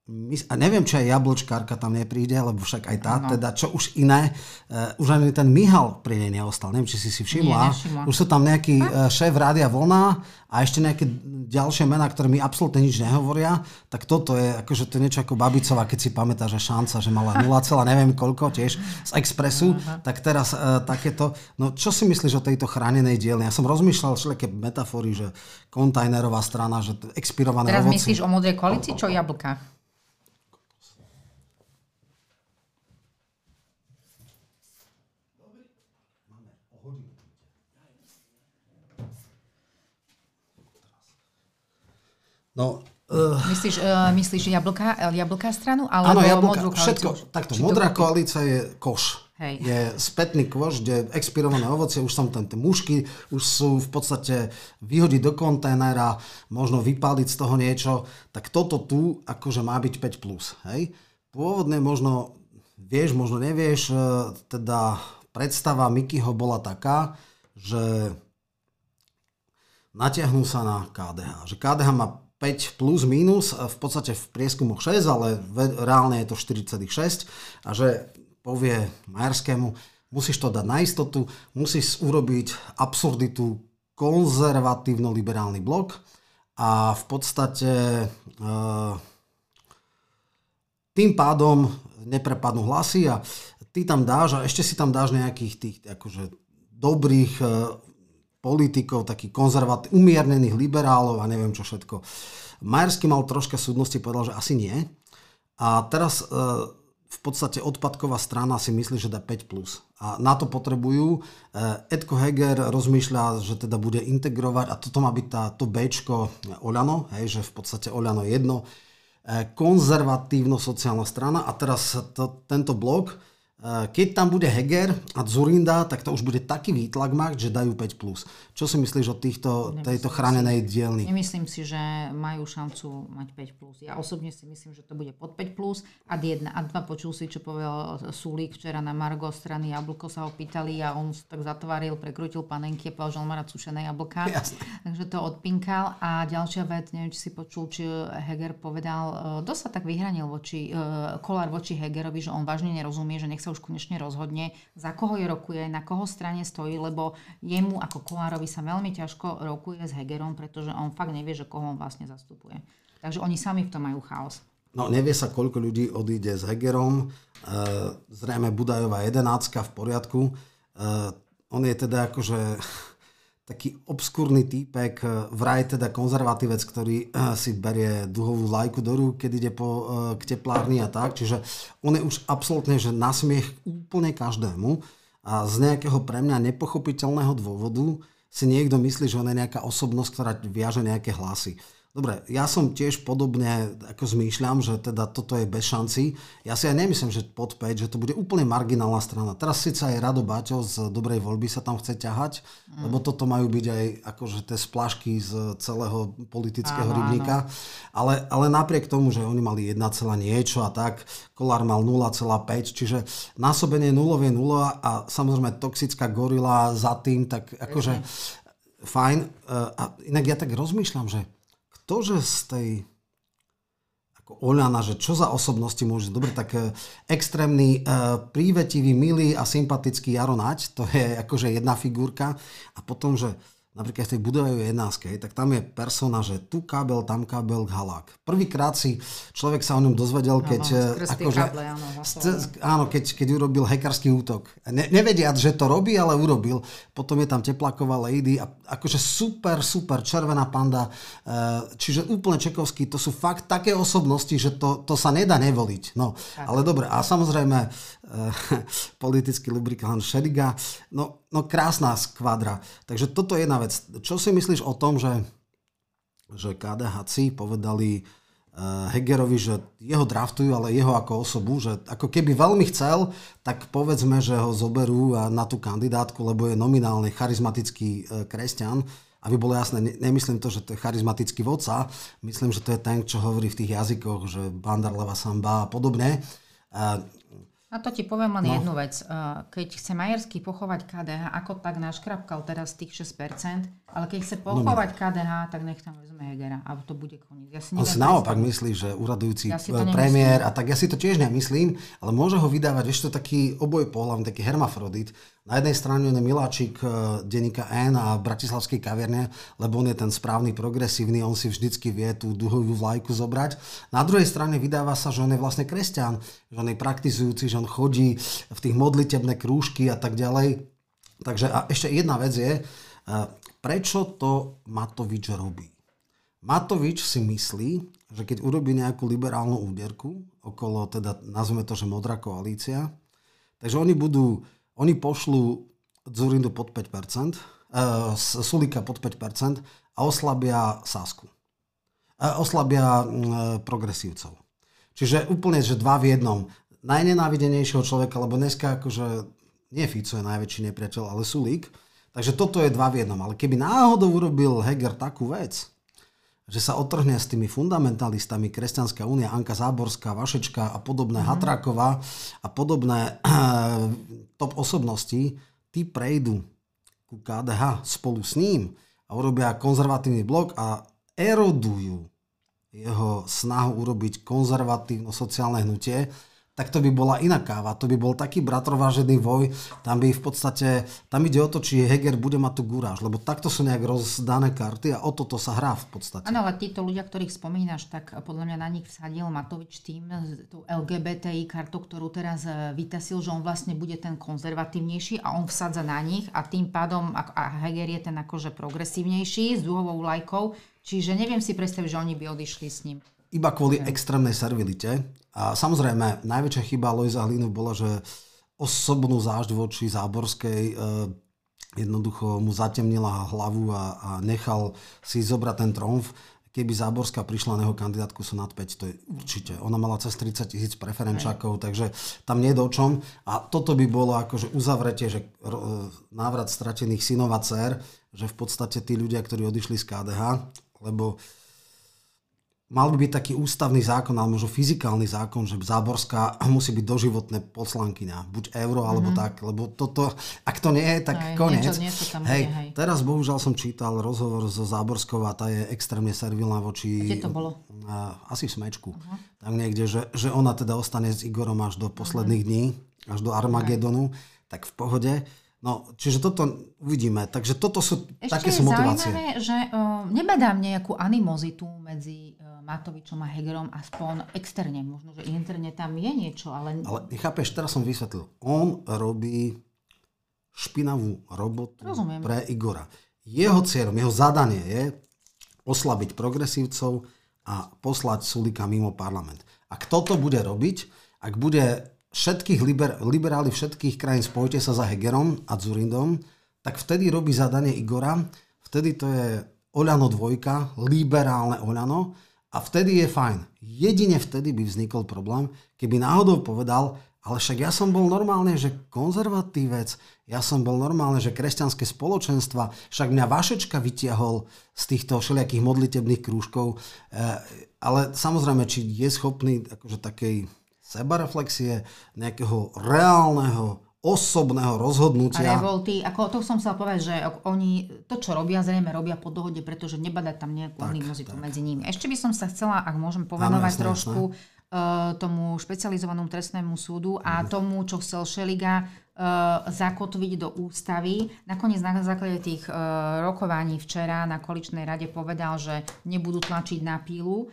Eh, a neviem, či aj jablčkárka tam nepríde, lebo však aj tá, no. teda čo už iné, uh, už ani ten Mihal pri nej neostal, neviem, či si si všimla. Nie, už sú tam nejaký uh, šéf Rádia Vlna a ešte nejaké ďalšie mená, ktoré mi absolútne nič nehovoria, tak toto je akože to je niečo ako Babicová, keď si pamätá, že šanca, že mala 0, neviem koľko tiež z Expressu, uh-huh. tak teraz uh, takéto. No čo si myslíš o tejto chránenej dielne? Ja som rozmýšľal všelijaké metafory, že kontajnerová strana, že expirované Teraz ovoci. myslíš o modrej koalícii, čo jablka? No, uh, myslíš, uh, myslíš jablka, jablká stranu? Alebo áno, jablka, všetko. Takto, modrá koalícia je koš. Hej. Je spätný koš, kde expirované ovocie, už som tam tie mušky, už sú v podstate vyhodiť do kontajnera, možno vypáliť z toho niečo, tak toto tu akože má byť 5+. Plus, hej? Pôvodne možno vieš, možno nevieš, e, teda predstava Mikyho bola taká, že natiahnú sa na KDH. Že KDH má 5 plus minus, v podstate v prieskumoch 6, ale reálne je to 4,6 a že povie Majerskému, musíš to dať na istotu, musíš urobiť absurditu konzervatívno-liberálny blok a v podstate e, tým pádom neprepadnú hlasy a ty tam dáš a ešte si tam dáš nejakých tých akože dobrých e, politikov, takých konzervatívnych, umiernených liberálov a neviem čo všetko. Majersky mal troška súdnosti, povedal, že asi nie. A teraz e, v podstate odpadková strana si myslí, že dá 5+. Plus. A na to potrebujú. E, Edko Heger rozmýšľa, že teda bude integrovať, a toto má byť tá, to Bčko Oľano, hej, že v podstate Oľano je jedno, e, konzervatívno-sociálna strana a teraz to, tento blok keď tam bude Heger a Zurinda, tak to už bude taký výtlak mať, že dajú 5+. Plus. Čo si myslíš o týchto, tejto chránenej dielni? Nemyslím si, že majú šancu mať 5+. Plus. Ja osobne si myslím, že to bude pod 5+. Plus. A 1 a 2 počul si, čo povedal Sulík včera na Margo strany Jablko sa ho pýtali a on tak zatváril, prekrutil panenky a povedal, že on má rád sušené jablka. Jasne. Takže to odpinkal. A ďalšia vec, neviem, či si počul, či Heger povedal, dosť sa tak vyhranil voči, Kolár voči Hegerovi, že on vážne nerozumie, že nech sa už konečne rozhodne, za koho je rokuje, na koho strane stojí, lebo jemu ako Kolárovi sa veľmi ťažko rokuje s Hegerom, pretože on fakt nevie, že koho on vlastne zastupuje. Takže oni sami v tom majú chaos. No nevie sa, koľko ľudí odíde s Hegerom. E, zrejme Budajová jedenáctka v poriadku. E, on je teda akože taký obskúrny týpek, eh, vraj teda konzervatívec, ktorý eh, si berie duhovú lajku do rúk, keď ide po, eh, k teplárni a tak. Čiže on je už absolútne že nasmiech úplne každému a z nejakého pre mňa nepochopiteľného dôvodu si niekto myslí, že on je nejaká osobnosť, ktorá viaže nejaké hlasy. Dobre, ja som tiež podobne ako zmýšľam, že teda toto je bez šanci. Ja si aj nemyslím, že pod 5, že to bude úplne marginálna strana. Teraz síce aj Rado Baťo z dobrej voľby sa tam chce ťahať, mm. lebo toto majú byť aj akože tie splašky z celého politického áno, rybníka. Áno. Ale, ale napriek tomu, že oni mali 1, niečo a tak, Kolár mal 0,5, čiže násobenie nulovie nula a samozrejme toxická gorila za tým, tak akože fajn. E, a inak ja tak rozmýšľam, že to, že z tej ako Oľana, že čo za osobnosti môže, dobre, tak e, extrémny, e, prívetivý, milý a sympatický Jaro Nať, to je akože jedna figurka. A potom, že napríklad v tej budovej 11, tak tam je persona, že tu kábel, tam kábel, halák. Prvýkrát si človek sa o ňom dozvedel, keď... Áno, akože, káble, áno, áno keď, keď urobil hackerský útok. Ne, nevediac, že to robí, ale urobil. Potom je tam tepláková lady a akože super, super, červená panda. E, čiže úplne čekovský, to sú fakt také osobnosti, že to, to sa nedá nevoliť. No, ale dobre, a samozrejme politický lubrikant Šediga. No, no krásna skvadra. Takže toto je jedna vec. Čo si myslíš o tom, že, že KDHC povedali uh, Hegerovi, že jeho draftujú, ale jeho ako osobu, že ako keby veľmi chcel, tak povedzme, že ho zoberú na tú kandidátku, lebo je nominálne charizmatický uh, kresťan. Aby bolo jasné, ne, nemyslím to, že to je charizmatický vodca, myslím, že to je ten, čo hovorí v tých jazykoch, že Bandarleva Samba a podobne. A to ti poviem len no. jednu vec. Keď chce Majerský pochovať KDH, ako tak naškrapkal teraz tých 6%, ale keď chce pochovať no, KDH, tak nech tam vezme Hegera a to bude koniec. Ja si On si naopak myslí, že uradujúci ja premiér a tak ja si to tiež nemyslím, ale môže ho vydávať ešte taký oboj pohľavný, taký hermafrodit. Na jednej strane on je miláčik e, denníka N a bratislavskej kavierne, lebo on je ten správny, progresívny, on si vždycky vie tú duhovú vlajku zobrať. Na druhej strane vydáva sa, že on je vlastne kresťan, že on je praktizujúci, že on chodí v tých modlitebné krúžky a tak ďalej. Takže a ešte jedna vec je, e, prečo to Matovič robí? Matovič si myslí, že keď urobí nejakú liberálnu úderku okolo, teda nazveme to, že modrá koalícia, takže oni budú oni pošlú Zurindu pod 5%, uh, Sulika pod 5% a oslabia Sasku. Uh, oslabia uh, progresívcov. Čiže úplne, že dva v jednom. Najnenávidenejšieho človeka, lebo dneska akože nie Fico je najväčší nepriateľ, ale Sulík. Takže toto je dva v jednom. Ale keby náhodou urobil Heger takú vec, že sa otrhne s tými fundamentalistami Kresťanská únia, Anka Záborská, Vašečka a podobné, mm-hmm. Hatraková a podobné top osobnosti, tí prejdú ku KDH spolu s ním a urobia konzervatívny blok a erodujú jeho snahu urobiť konzervatívno-sociálne hnutie, tak to by bola iná káva. To by bol taký bratrovážený voj. Tam by v podstate, tam ide o to, či Heger bude mať tú guráž, lebo takto sú nejak rozdané karty a o toto sa hrá v podstate. Áno, ale títo ľudia, ktorých spomínaš, tak podľa mňa na nich vsadil Matovič tým, tú LGBTI kartu, ktorú teraz e, vytasil, že on vlastne bude ten konzervatívnejší a on vsadza na nich a tým pádom a Heger je ten akože progresívnejší s dúhovou lajkou, čiže neviem si predstaviť, že oni by odišli s ním. Iba kvôli okay. extrémnej servilite a samozrejme, najväčšia chyba Lojza Hlinu bola, že osobnú zážď voči Záborskej e, jednoducho mu zatemnila hlavu a, a nechal si zobrať ten tromf. keby Záborská prišla na jeho kandidátku sú nad 5, to je určite. Ona mala cez 30 tisíc preferenčákov, takže tam nie je do čom. A toto by bolo akože uzavretie, že návrat stratených synov a dcer, že v podstate tí ľudia, ktorí odišli z KDH, lebo mal by byť taký ústavný zákon, ale možno fyzikálny zákon, že Záborská musí byť doživotné poslankyňa. Buď euro, alebo mm-hmm. tak. Lebo toto, ak to nie je, tak hej, koniec. Niečo, niečo tam hej, je, hej. teraz bohužiaľ som čítal rozhovor so Záborskou a tá je extrémne servilná voči... Kde to bolo? Asi v Smečku. Uh-huh. Tam niekde, že, že ona teda ostane s Igorom až do posledných uh-huh. dní, až do Armagedonu. Okay. Tak v pohode. No, čiže toto uvidíme. Takže toto sú, Ešte také sú motivácie. zaujímavé, že uh, nebadám nejakú animozitu medzi uh, Matovičom a Hegerom, aspoň externe. Možno, že interne tam je niečo, ale... Ale chápeš, teraz som vysvetlil. On robí špinavú robotu Rozumiem. pre Igora. Jeho cieľom, jeho zadanie je oslabiť progresívcov a poslať Sulika mimo parlament. Ak toto bude robiť, ak bude všetkých liber, liberáli všetkých krajín spojite sa za Hegerom a Zurindom, tak vtedy robí zadanie Igora, vtedy to je Oľano dvojka, liberálne Oľano a vtedy je fajn. Jedine vtedy by vznikol problém, keby náhodou povedal, ale však ja som bol normálne, že konzervatívec, ja som bol normálne, že kresťanské spoločenstva, však mňa Vašečka vytiahol z týchto všelijakých modlitebných krúžkov, eh, ale samozrejme, či je schopný akože takej sebareflexie, nejakého reálneho osobného rozhodnutia. Revolty, ako to som chcela povedať, že oni to, čo robia, zrejme robia po dohode, pretože nebadá tam nejakú tak, animozitu medzi nimi. Ešte by som sa chcela, ak môžem povenovať trošku jasné. tomu špecializovanému trestnému súdu a mhm. tomu, čo chcel Šeliga uh, zakotviť do ústavy. Nakoniec na základe tých uh, rokovaní včera na koaličnej rade povedal, že nebudú tlačiť na pílu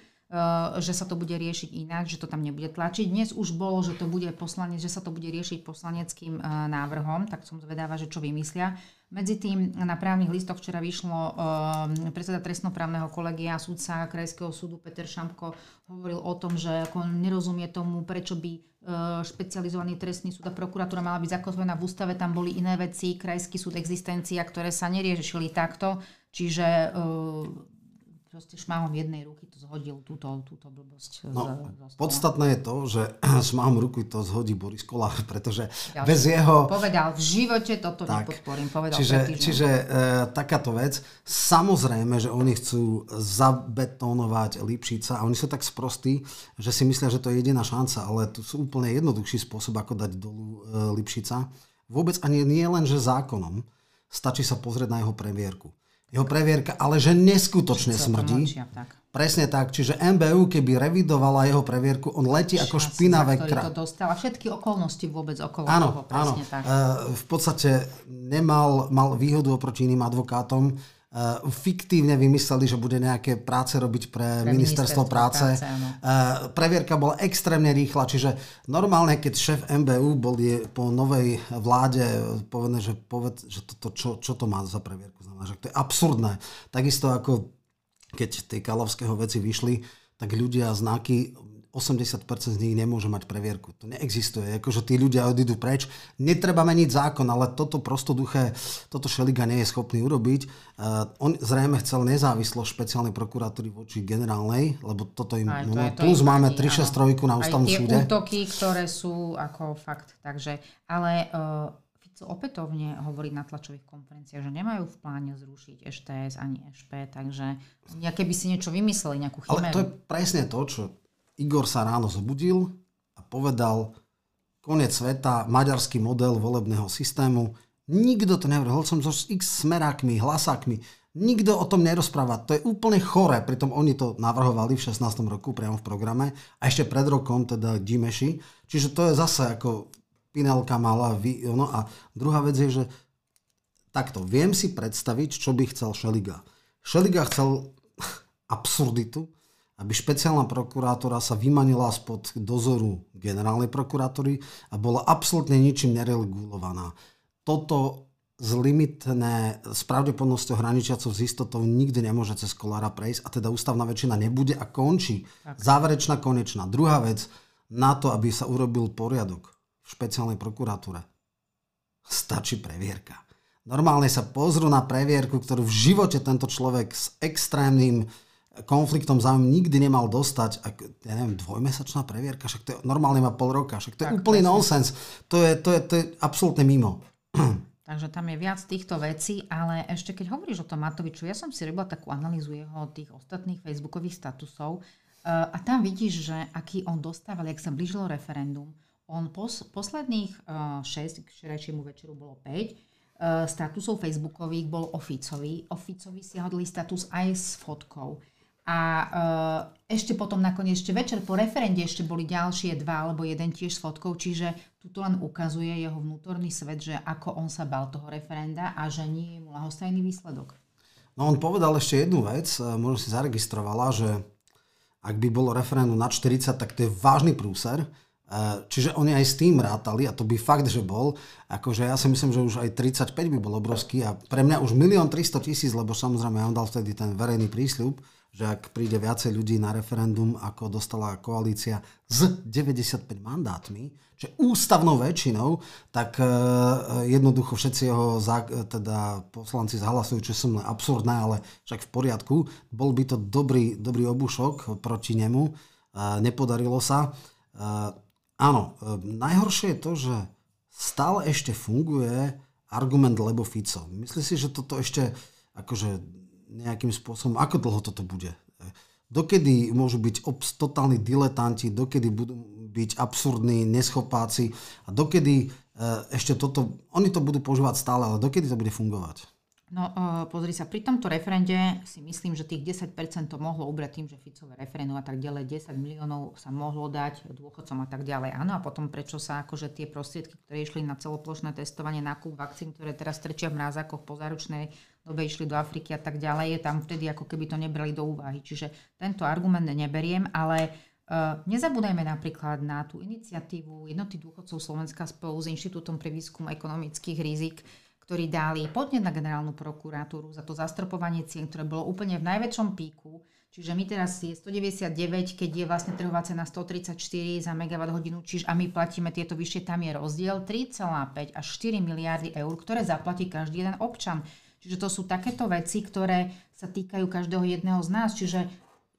že sa to bude riešiť inak, že to tam nebude tlačiť. Dnes už bolo, že to bude poslanec, že sa to bude riešiť poslaneckým eh, návrhom, tak som zvedáva, že čo vymyslia. Medzi tým na právnych listoch včera vyšlo eh, predseda trestnoprávneho kolegia sudca Krajského súdu Peter Šampko hovoril o tom, že ako nerozumie tomu, prečo by špecializovaný trestný súd a prokuratúra mala byť zakotvená v ústave, tam boli iné veci, krajský súd existencia, ktoré sa neriešili takto, čiže proste šmáhom jednej ruky to zhodil túto, túto blbosť. No, z, z podstatné je to, že šmáhom ruky to zhodí Boris Kolár, pretože Ďalšie. bez jeho... Povedal, v živote toto tak. nepodporím, povedal Čiže, čiže e, takáto vec, samozrejme, že oni chcú zabetónovať Lipšica a oni sú tak sprostí, že si myslia, že to je jediná šanca, ale tu sú úplne jednoduchší spôsob, ako dať dolu e, Lipšica. Vôbec ani nie len, že zákonom, stačí sa pozrieť na jeho previerku jeho previerka, ale že neskutočne smrdí. Močia, tak. Presne tak, čiže MBU, keby revidovala jeho previerku, on letí ako špinavé kra... to dostal a všetky okolnosti vôbec okolo áno, toho, presne áno. tak. E, v podstate nemal mal výhodu oproti iným advokátom, Uh, fiktívne vymysleli, že bude nejaké práce robiť pre, pre ministerstvo, ministerstvo práce. práce uh, previerka bola extrémne rýchla, čiže normálne, keď šéf MBU bol je po novej vláde povedané, že, poved, že to, čo, čo to má za previerku znamená, že to je absurdné. Takisto ako keď tie Kalovského veci vyšli, tak ľudia znaky 80% z nich nemôže mať previerku. To neexistuje. Akože tí ľudia odídu preč. Netreba meniť zákon, ale toto prostoduché, toto Šeliga nie je schopný urobiť. Uh, on zrejme chcel nezávislo špeciálnej prokuratúry voči generálnej, lebo toto im... Aj, to no, plus im máme 363 na ústavnom súde. Aj tie útoky, ktoré sú ako fakt. Takže, ale uh, opätovne hovorí na tlačových konferenciách, že nemajú v pláne zrušiť EŠTS ani EŠP, takže by si niečo vymysleli, nejakú chimeru. Ale to je presne to, čo Igor sa ráno zobudil a povedal, koniec sveta, maďarský model volebného systému. Nikto to nevrhol, som so x smerákmi, hlasákmi. Nikto o tom nerozpráva. To je úplne choré. Pritom oni to navrhovali v 16. roku priamo v programe. A ešte pred rokom teda Dimeši. Čiže to je zase ako Pinelka mala. No a druhá vec je, že takto. Viem si predstaviť, čo by chcel Šeliga. Šeliga chcel absurditu, aby špeciálna prokurátora sa vymanila spod dozoru generálnej prokuratúry a bola absolútne ničím neregulovaná. Toto z limitné, s pravdepodobnosťou hraničiacou s istotou nikdy nemôže cez kolára prejsť a teda ústavná väčšina nebude a končí. Tak. Záverečná, konečná. Druhá vec, na to, aby sa urobil poriadok v špeciálnej prokuratúre, stačí previerka. Normálne sa pozrú na previerku, ktorú v živote tento človek s extrémnym konfliktom záujmu nikdy nemal dostať, ak, ja neviem, dvojmesačná previerka, však to je, normálne má pol roka, však to tak, je úplný nonsens. To je, to, je, to je absolútne mimo. Takže tam je viac týchto vecí, ale ešte keď hovoríš o tom Matoviču, ja som si robila takú analýzu jeho tých ostatných facebookových statusov eh, a tam vidíš, že aký on dostával, ak sa blížilo referendum, on pos, posledných uh, 6, včerajšiemu večeru bolo 5, uh, eh, statusov facebookových bol o Ficovi. O Ficovi si hodli status aj s fotkou. A uh, ešte potom nakoniec, ešte večer po referende ešte boli ďalšie dva alebo jeden tiež s fotkou, čiže tu len ukazuje jeho vnútorný svet, že ako on sa bal toho referenda a že nie je mu lahostajný výsledok. No on povedal ešte jednu vec, e, možno si zaregistrovala, že ak by bolo referendum na 40, tak to je vážny prúser. E, čiže oni aj s tým rátali a to by fakt, že bol. Akože ja si myslím, že už aj 35 by bol obrovský a pre mňa už 1 300 tisíc, lebo samozrejme on dal vtedy ten verejný prísľub, že ak príde viacej ľudí na referendum, ako dostala koalícia s 95 mandátmi, že ústavnou väčšinou, tak e, jednoducho všetci jeho teda poslanci zahlasujú, čo som len absurdné, ale však v poriadku. Bol by to dobrý, dobrý obušok proti nemu. E, nepodarilo sa. E, áno, najhoršie je to, že stále ešte funguje argument lebo Fico. Myslíš si, že toto ešte akože nejakým spôsobom, ako dlho toto bude? Dokedy môžu byť obs, totálni diletanti, dokedy budú byť absurdní, neschopáci a dokedy e, ešte toto, oni to budú používať stále, ale dokedy to bude fungovať? No uh, pozri sa, pri tomto referende si myslím, že tých 10% to mohlo ubrať tým, že Ficové referendum a tak ďalej, 10 miliónov sa mohlo dať dôchodcom a tak ďalej. Áno, a potom prečo sa akože tie prostriedky, ktoré išli na celoplošné testovanie, nákup vakcín, ktoré teraz trčia v mrázakoch po záručnej dobe išli do Afriky a tak ďalej, je tam vtedy ako keby to nebrali do úvahy. Čiže tento argument neberiem, ale Uh, nezabúdajme napríklad na tú iniciatívu jednoty dôchodcov Slovenska spolu s Inštitútom pre výskum ekonomických rizik, ktorí dali podnet na generálnu prokuratúru za to zastropovanie cien, ktoré bolo úplne v najväčšom píku. Čiže my teraz je 199, keď je vlastne trhová cena 134 za megawatt hodinu, čiže a my platíme tieto vyššie, tam je rozdiel 3,5 až 4 miliardy eur, ktoré zaplatí každý jeden občan. Čiže to sú takéto veci, ktoré sa týkajú každého jedného z nás. Čiže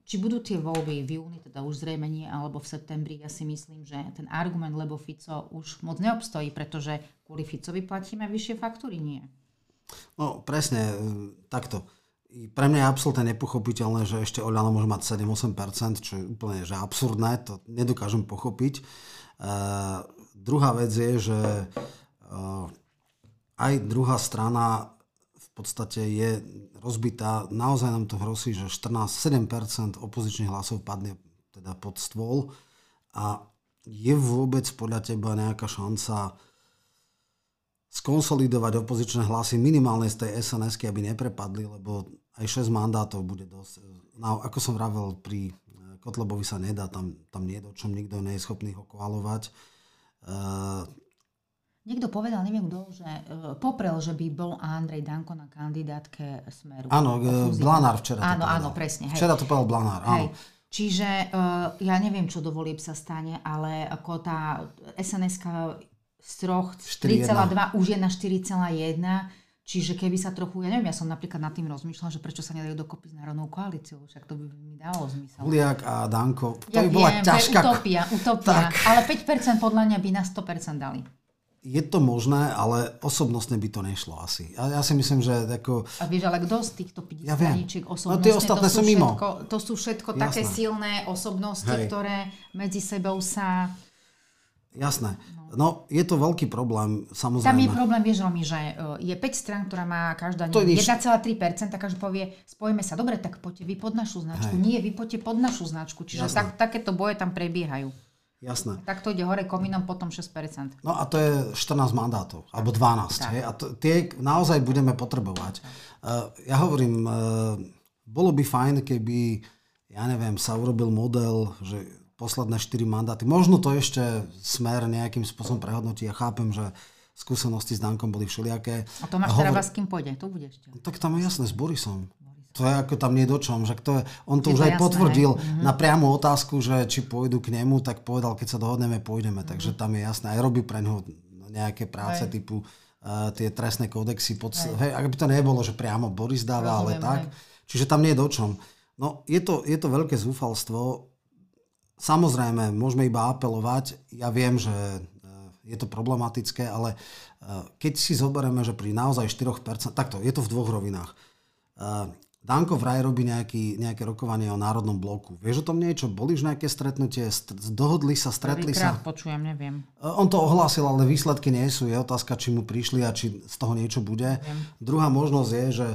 či budú tie voľby v júni, teda už zrejme nie, alebo v septembri, ja si myslím, že ten argument, lebo Fico už moc neobstojí, pretože kvôli Ficovi platíme vyššie faktúry, nie. No presne, e, takto. Pre mňa je absolútne nepochopiteľné, že ešte Oľano môže mať 7-8%, čo je úplne že absurdné, to nedokážem pochopiť. Uh, druhá vec je, že uh, aj druhá strana podstate je rozbitá. Naozaj nám to hrozí, že 14-7% opozičných hlasov padne teda pod stôl a je vôbec podľa teba nejaká šanca skonsolidovať opozičné hlasy minimálne z tej sns aby neprepadli, lebo aj 6 mandátov bude dosť. No, ako som vravel, pri Kotlebovi sa nedá, tam, tam nie je o čom nikto nie je schopný ho koalovať. Uh, Niekto povedal, neviem kto, že uh, poprel, že by bol Andrej Danko na kandidátke Smeru. Áno, uh, Blanár včera áno, to povedal. Áno, presne. Hej. Včera to povedal Blanár, áno. Hej. Čiže uh, ja neviem, čo do volieb sa stane, ale ako tá sns z troch 3,2 už je na 4,1. Čiže keby sa trochu, ja neviem, ja som napríklad nad tým rozmýšľala, že prečo sa nedajú dokopy s národnou koalíciou, však to by mi dalo zmysel. Huliak a Danko, to ja by bola viem, ťažká... utopia, utopia. Tak. Ale 5% podľa mňa by na 100% dali. Je to možné, ale osobnostne by to nešlo asi. Ja, ja si myslím, že ako... A vieš, ale kto z týchto 50 ja straničiek osobnostne, no, tie ostatné to sú, sú mimo. Všetko, to sú všetko Jasné. také silné osobnosti, Hej. ktoré medzi sebou sa... Jasné. No, je to veľký problém, samozrejme. Tam je problém, vieš, mi, že e, je 5 strán, ktorá má každá 1,3%, tak každý povie, spojíme sa, dobre, tak poďte vy pod našu značku. Hej. Nie, vy poďte pod našu značku. Čiže tak, takéto boje tam prebiehajú. Jasné. Tak to ide hore komínom, potom 6%. No a to je 14 mandátov, alebo 12. Hej? A to, tie naozaj budeme potrebovať. Uh, ja hovorím, uh, bolo by fajn, keby, ja neviem, sa urobil model, že posledné 4 mandáty, možno to ešte smer nejakým spôsobom prehodnotí. Ja chápem, že skúsenosti s Dankom boli všelijaké. A to máš hovor... teraz s kým pôjde? Tu budeš. Tak tam je jasné, s Borisom. To je ako tam nie do čom, že to je, on to je už to aj jasné, potvrdil mm-hmm. na priamu otázku, že či pôjdu k nemu, tak povedal, keď sa dohodneme, pôjdeme. Mm-hmm. Takže tam je jasné, aj robí pre neho nejaké práce aj. typu uh, tie trestné kódexy. Pod, hej, ak by to nebolo, že priamo Boris dáva, Rozumiem, ale tak. Hej. Čiže tam nie je do čom. No, je to, je to veľké zúfalstvo. Samozrejme, môžeme iba apelovať. Ja viem, že e, je to problematické, ale e, keď si zoberieme, že pri naozaj 4%, takto, je to v dvoch rovinách. E, Danko vraj robí nejaký, nejaké rokovanie o národnom bloku. Vieš o tom niečo? Boli už nejaké stretnutie? Dohodli sa, stretli sa? počujem, neviem. On to ohlásil, ale výsledky nie sú. Je otázka, či mu prišli a či z toho niečo bude. Neviem. Druhá možnosť je, že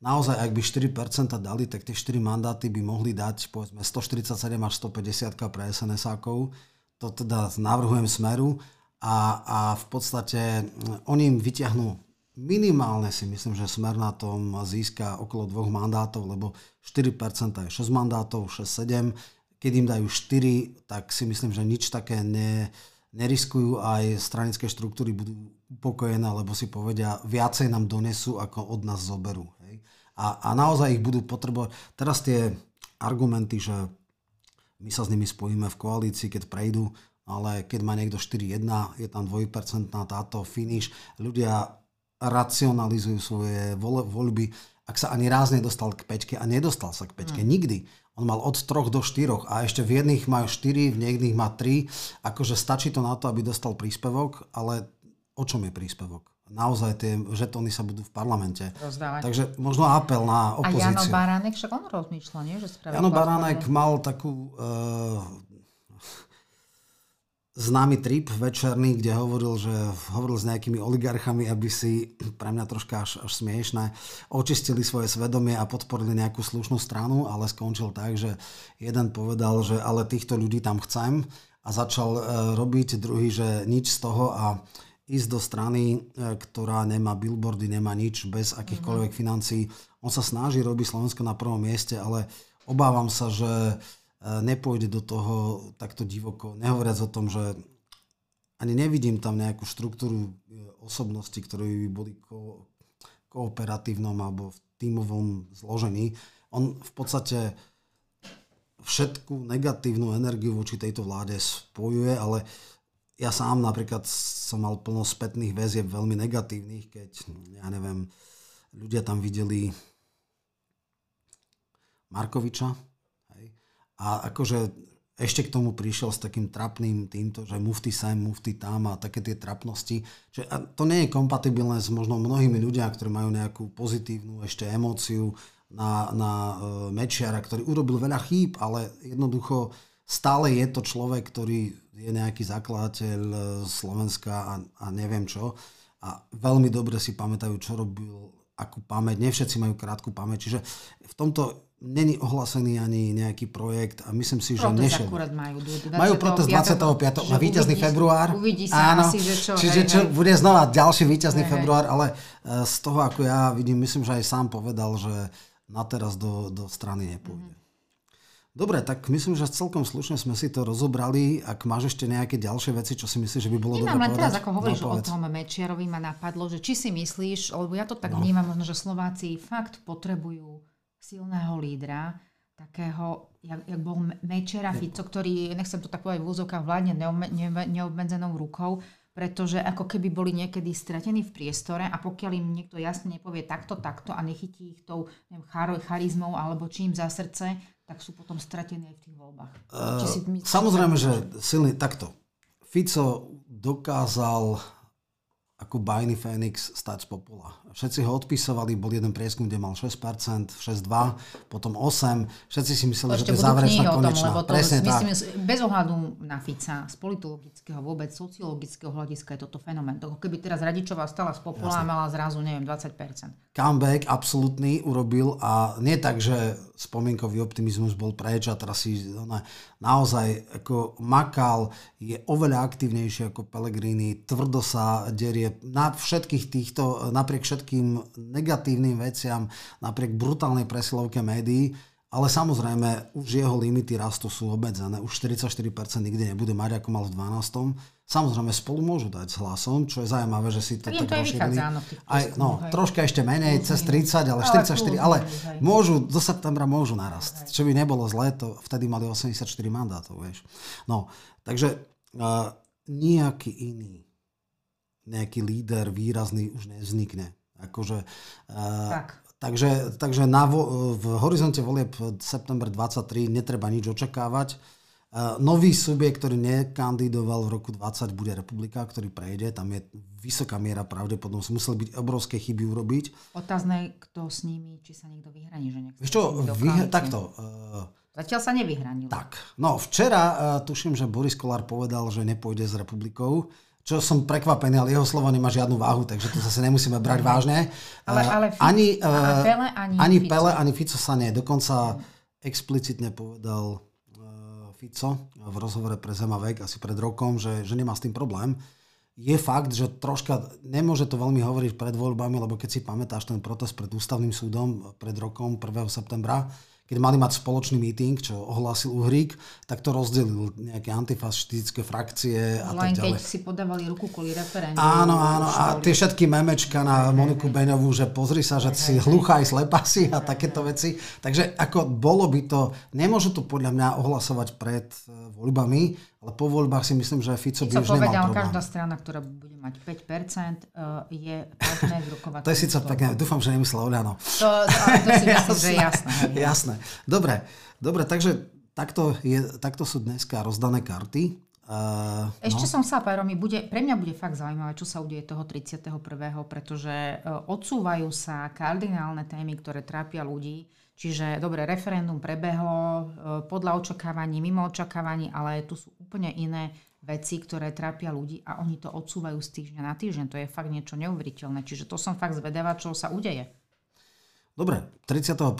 naozaj, ak by 4% dali, tak tie 4 mandáty by mohli dať povedzme 147 až 150 pre SNS-ákov. To teda navrhujem smeru a, a v podstate oni im vyťahnú minimálne si myslím, že Smer na tom získa okolo dvoch mandátov, lebo 4% je 6 mandátov, 6-7. Keď im dajú 4, tak si myslím, že nič také ne, neriskujú aj stranické štruktúry budú upokojené, lebo si povedia, viacej nám donesú, ako od nás zoberú. Hej. A, a naozaj ich budú potrebovať. Teraz tie argumenty, že my sa s nimi spojíme v koalícii, keď prejdú, ale keď má niekto 4-1, je tam 2% táto finish, ľudia racionalizujú svoje voľby. Ak sa ani raz nedostal k peťke a nedostal sa k peťke, mm. nikdy. On mal od troch do štyroch a ešte v jedných majú štyri, v niekých má tri. Akože stačí to na to, aby dostal príspevok, ale o čom je príspevok? Naozaj tie žetóny sa budú v parlamente. Rozdávať. Takže možno apel na opozíciu. A Jano Baránek, však on rozmýšľa, nie? Že Jano Baránek mal takú uh, známy trip večerný, kde hovoril, že hovoril s nejakými oligarchami, aby si, pre mňa troška až, až smiešné, očistili svoje svedomie a podporili nejakú slušnú stranu, ale skončil tak, že jeden povedal, že ale týchto ľudí tam chcem a začal e, robiť, druhý, že nič z toho a ísť do strany, e, ktorá nemá billboardy, nemá nič, bez akýchkoľvek mm-hmm. financií. On sa snaží robiť Slovensko na prvom mieste, ale obávam sa, že nepôjde do toho takto divoko. Nehovoriac o tom, že ani nevidím tam nejakú štruktúru e, osobnosti, ktoré by boli ko- kooperatívnom alebo v tímovom zložení. On v podstate všetku negatívnu energiu voči tejto vláde spojuje, ale ja sám napríklad som mal plno spätných väzieb veľmi negatívnych, keď, ja neviem, ľudia tam videli Markoviča, a akože ešte k tomu prišiel s takým trapným týmto, že mufty sem, mufty tam a také tie trapnosti. Že, a to nie je kompatibilné s možno mnohými ľudia, ktorí majú nejakú pozitívnu ešte emóciu na, na uh, Mečiara, ktorý urobil veľa chýb, ale jednoducho stále je to človek, ktorý je nejaký zakladateľ e, Slovenska a, a neviem čo. A veľmi dobre si pamätajú, čo robil, akú pamäť. Nie všetci majú krátku pamäť. Čiže v tomto není ohlásený ani nejaký projekt a myslím si, že protest nešiel. akurát majú. 25. Majú protest 25. na víťazný uvidí, február. Uvidí sa Áno, asi, že čo. Čiže hej, čo, hej. bude znova ďalší víťazný hej, február, ale e, z toho, ako ja vidím, myslím, že aj sám povedal, že na teraz do, do strany nepôjde. Mm. Dobre, tak myslím, že celkom slušne sme si to rozobrali. Ak máš ešte nejaké ďalšie veci, čo si myslíš, že by bolo Nemám dobre len povedať? teraz, ako hovoríš no, o tom Mečiarovi, ma napadlo, že či si myslíš, lebo ja to tak no. vnímam, možno, že Slováci fakt potrebujú silného lídra, takého, jak, jak bol Mečera Fico, ktorý, nechcem to tak povedať v úzokách, vládne neobmedzenou rukou, pretože ako keby boli niekedy stratení v priestore a pokiaľ im niekto jasne nepovie takto, takto a nechytí ich tou neviem, charizmou alebo čím za srdce, tak sú potom stratení aj v tých voľbách. Uh, si myslíš, samozrejme, že silný, takto. Fico dokázal ako bajný Fénix stať z popola. Všetci ho odpisovali, bol jeden prieskum, kde mal 6%, 6,2, potom 8. Všetci si mysleli, že to je záverečná konečná. Tom, lebo to Presne myslím, tak. bez ohľadu na Fica, z politologického, vôbec sociologického hľadiska je toto fenomén. To, keby teraz Radičová stala z popola Jasne. a mala zrazu, neviem, 20%. Comeback absolútny urobil a nie tak, že spomienkový optimizmus bol preč a teraz si naozaj ako makal, je oveľa aktívnejší ako Pellegrini, tvrdo sa derie na všetkých týchto, napriek všetkým negatívnym veciam, napriek brutálnej presilovke médií, ale samozrejme, už jeho limity rastu sú obmedzené. Už 44% nikdy nebude mať, ako mal v 12. Samozrejme, spolu môžu dať s hlasom, čo je zaujímavé, že si to tak, tak rozšírili. Aj, no, hej. troška ešte menej, cez 30, ale 44, ale môžu, do septembra môžu narast. Čo by nebolo zlé, to vtedy mali 84 mandátov, vieš. No, takže uh, nejaký iný, nejaký líder výrazný už nevznikne. Akože, uh, takže, takže na, v horizonte volieb september 23 netreba nič očakávať. Nový subjekt, ktorý nekandidoval v roku 20, bude Republika, ktorý prejde. Tam je vysoká miera pravdepodobnosť. Museli byť obrovské chyby urobiť. Otázne, kto s nimi, či sa niekto vyhraní. Že Víš čo, vy, takto. Uh, Zatiaľ sa nevyhranil. Tak. No, včera tuším, že Boris Kolár povedal, že nepôjde s Republikou. Čo som prekvapený, ale jeho slovo nemá žiadnu váhu, takže to zase nemusíme brať vážne. Ale, ale Fico, ani, uh, Pele, ani, ani Fico. Pele, ani Fico sa nie. Dokonca explicitne povedal Fico v rozhovore pre Zemavek asi pred rokom, že, že nemá s tým problém. Je fakt, že troška nemôže to veľmi hovoriť pred voľbami, lebo keď si pamätáš ten protest pred ústavným súdom pred rokom 1. septembra, keď mali mať spoločný meeting, čo ohlásil Uhrík, tak to rozdelil nejaké antifašistické frakcie a Len tak ďalej. keď si podávali ruku kvôli referendu. Áno, áno. A tie všetky memečka na Moniku Beňovú, že pozri sa, že si hluchá aj slepá si a takéto veci. Takže ako bolo by to, nemôžu to podľa mňa ohlasovať pred e, voľbami, ale po voľbách si myslím, že Fico by Fico už nemal povedal, problém. každá strana, ktorá bude mať 5%, uh, je partner v rokovacom To je síce pekné, dúfam, že nemyslel Oľano. To, to, to si myslím, že je jasné. Jasné. Dobre, dobre takže takto, je, takto sú dneska rozdané karty. Uh, Ešte som sa, Páromi, bude, pre mňa bude fakt zaujímavé, čo sa udeje toho 31., pretože uh, odsúvajú sa kardinálne témy, ktoré trápia ľudí. Čiže, dobre, referendum prebehlo uh, podľa očakávaní, mimo očakávaní, ale tu sú úplne iné veci, ktoré trápia ľudí a oni to odsúvajú z týždňa na týždeň. To je fakt niečo neuveriteľné. Čiže to som fakt zvedavá, čo sa udeje. Dobre, 31.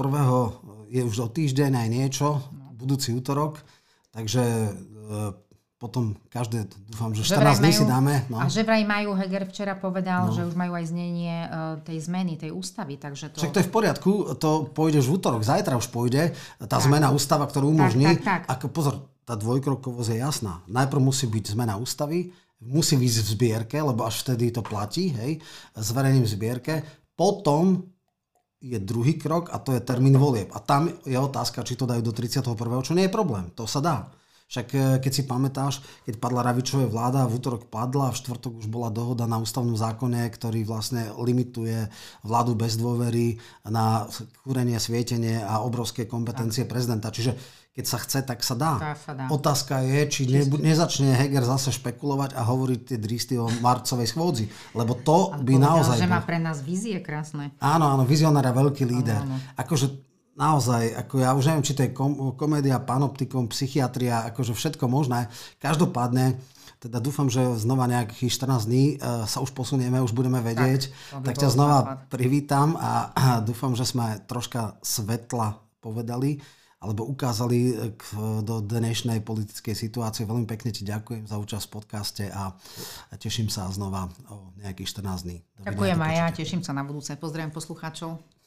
je už o týždeň aj niečo, budúci útorok, takže e, potom každé, dúfam, že 14 dní si dáme. No. A že vraj majú, Heger včera povedal, no. že už majú aj znenie uh, tej zmeny, tej ústavy, takže to... Však to je v poriadku, to pôjde už v útorok, zajtra už pôjde tá tak. zmena ústava, ktorú umožní. Tak, tak, tak. Ako pozor, tá dvojkrokovosť je jasná. Najprv musí byť zmena ústavy, musí byť v zbierke, lebo až vtedy to platí, hej, zverejným v zbierke. Potom je druhý krok a to je termín volieb. A tam je otázka, či to dajú do 31. čo nie je problém. To sa dá. Však e, keď si pamätáš, keď padla Ravičová vláda, v útorok padla, v štvrtok už bola dohoda na ústavnom zákone, ktorý vlastne limituje vládu bez dôvery na kúrenie, svietenie a obrovské kompetencie tak. prezidenta. Čiže keď sa chce, tak sa dá. Tá sa dá. Otázka je, či ne, nezačne Heger zase špekulovať a hovoriť tie dristy o marcovej schôdzi. Lebo to Ale by povedal, naozaj... že má pre nás vízie krásne. Áno, áno, vizionár a veľký líder. Áno, áno. Akože naozaj, ako ja už neviem, či to je kom- komédia, panoptikum, psychiatria, akože všetko možné. Každopádne, teda dúfam, že znova nejakých 14 dní uh, sa už posunieme, už budeme vedieť. Tak, tak ťa znova základ. privítam a, a dúfam, že sme troška svetla povedali alebo ukázali k, do dnešnej politickej situácie. Veľmi pekne ti ďakujem za účasť v podcaste a teším sa znova o nejakých 14 dní. Dovidenia, Ďakujem aj ja, teším sa na budúce. Pozdravím poslucháčov.